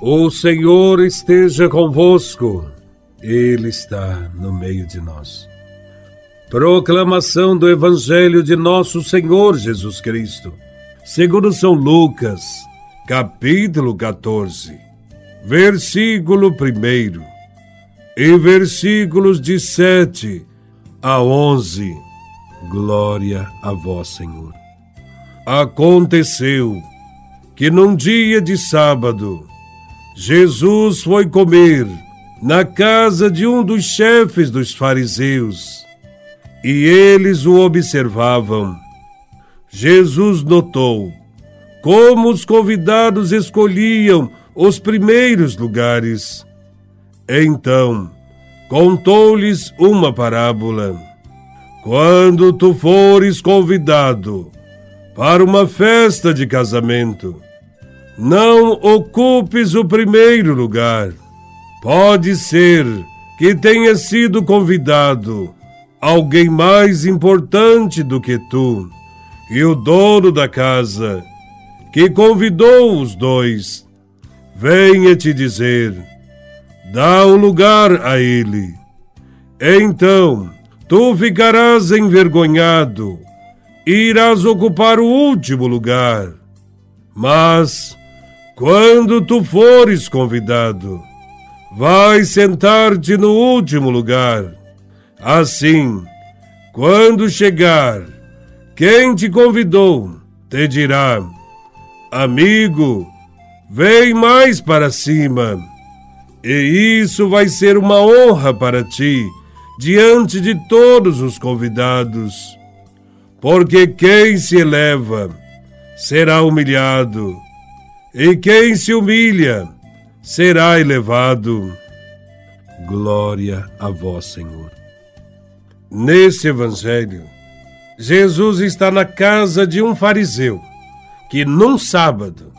O Senhor esteja convosco, Ele está no meio de nós. Proclamação do Evangelho de Nosso Senhor Jesus Cristo, segundo São Lucas, capítulo 14, versículo 1 e versículos de 7 a 11. Glória a Vós, Senhor. Aconteceu que num dia de sábado, Jesus foi comer na casa de um dos chefes dos fariseus e eles o observavam. Jesus notou como os convidados escolhiam os primeiros lugares. Então, contou-lhes uma parábola. Quando tu fores convidado para uma festa de casamento, não ocupes o primeiro lugar. Pode ser que tenha sido convidado alguém mais importante do que tu, e o dono da casa, que convidou os dois, venha te dizer: dá o um lugar a ele. Então, tu ficarás envergonhado e irás ocupar o último lugar. Mas, quando tu fores convidado, vai sentar-te no último lugar. Assim, quando chegar, quem te convidou te dirá: Amigo, vem mais para cima. E isso vai ser uma honra para ti diante de todos os convidados. Porque quem se eleva será humilhado e quem se humilha será elevado. Glória a vós, Senhor. Nesse evangelho, Jesus está na casa de um fariseu que, num sábado,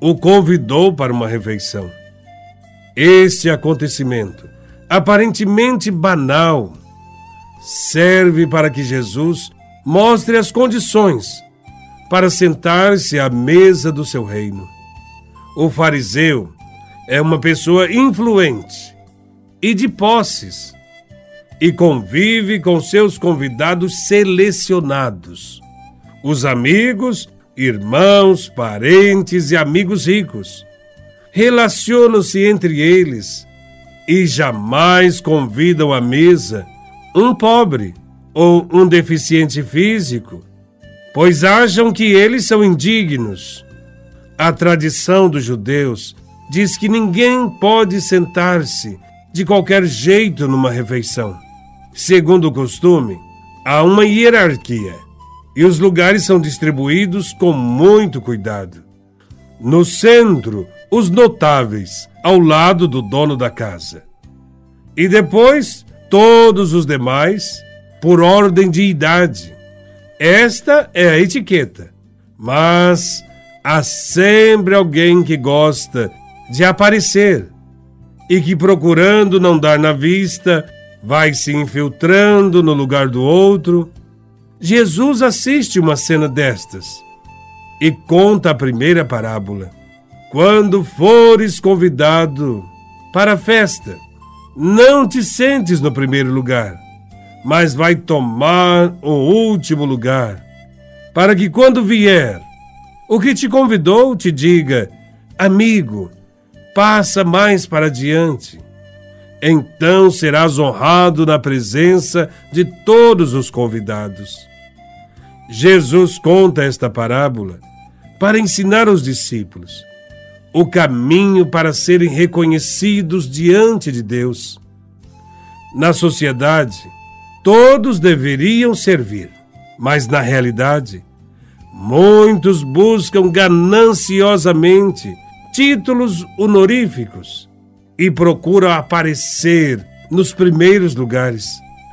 o convidou para uma refeição. Este acontecimento, aparentemente banal, serve para que Jesus mostre as condições para sentar-se à mesa do seu reino. O fariseu é uma pessoa influente e de posses e convive com seus convidados selecionados, os amigos, irmãos, parentes e amigos ricos. Relacionam-se entre eles e jamais convidam à mesa um pobre ou um deficiente físico, pois acham que eles são indignos a tradição dos judeus diz que ninguém pode sentar-se de qualquer jeito numa refeição. Segundo o costume, há uma hierarquia e os lugares são distribuídos com muito cuidado. No centro, os notáveis, ao lado do dono da casa. E depois, todos os demais, por ordem de idade. Esta é a etiqueta. Mas há sempre alguém que gosta de aparecer e que, procurando não dar na vista, vai se infiltrando no lugar do outro. Jesus assiste uma cena destas e conta a primeira parábola. Quando fores convidado para a festa, não te sentes no primeiro lugar, mas vai tomar o último lugar, para que quando vier o que te convidou te diga: Amigo, passa mais para diante. Então serás honrado na presença de todos os convidados. Jesus conta esta parábola para ensinar aos discípulos o caminho para serem reconhecidos diante de Deus. Na sociedade, todos deveriam servir, mas na realidade, Muitos buscam gananciosamente títulos honoríficos e procuram aparecer nos primeiros lugares.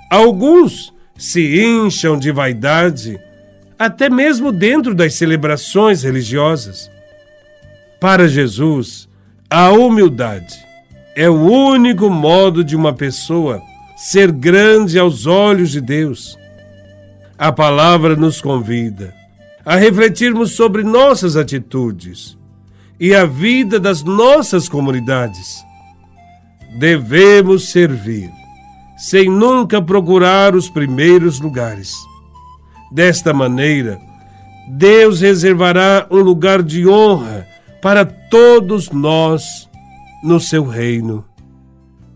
Alguns se incham de vaidade, até mesmo dentro das celebrações religiosas. Para Jesus, a humildade é o único modo de uma pessoa ser grande aos olhos de Deus. A palavra nos convida a refletirmos sobre nossas atitudes e a vida das nossas comunidades. Devemos servir, sem nunca procurar os primeiros lugares. Desta maneira, Deus reservará um lugar de honra para todos nós no seu reino.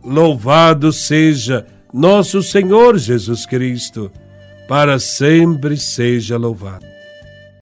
Louvado seja nosso Senhor Jesus Cristo, para sempre seja louvado.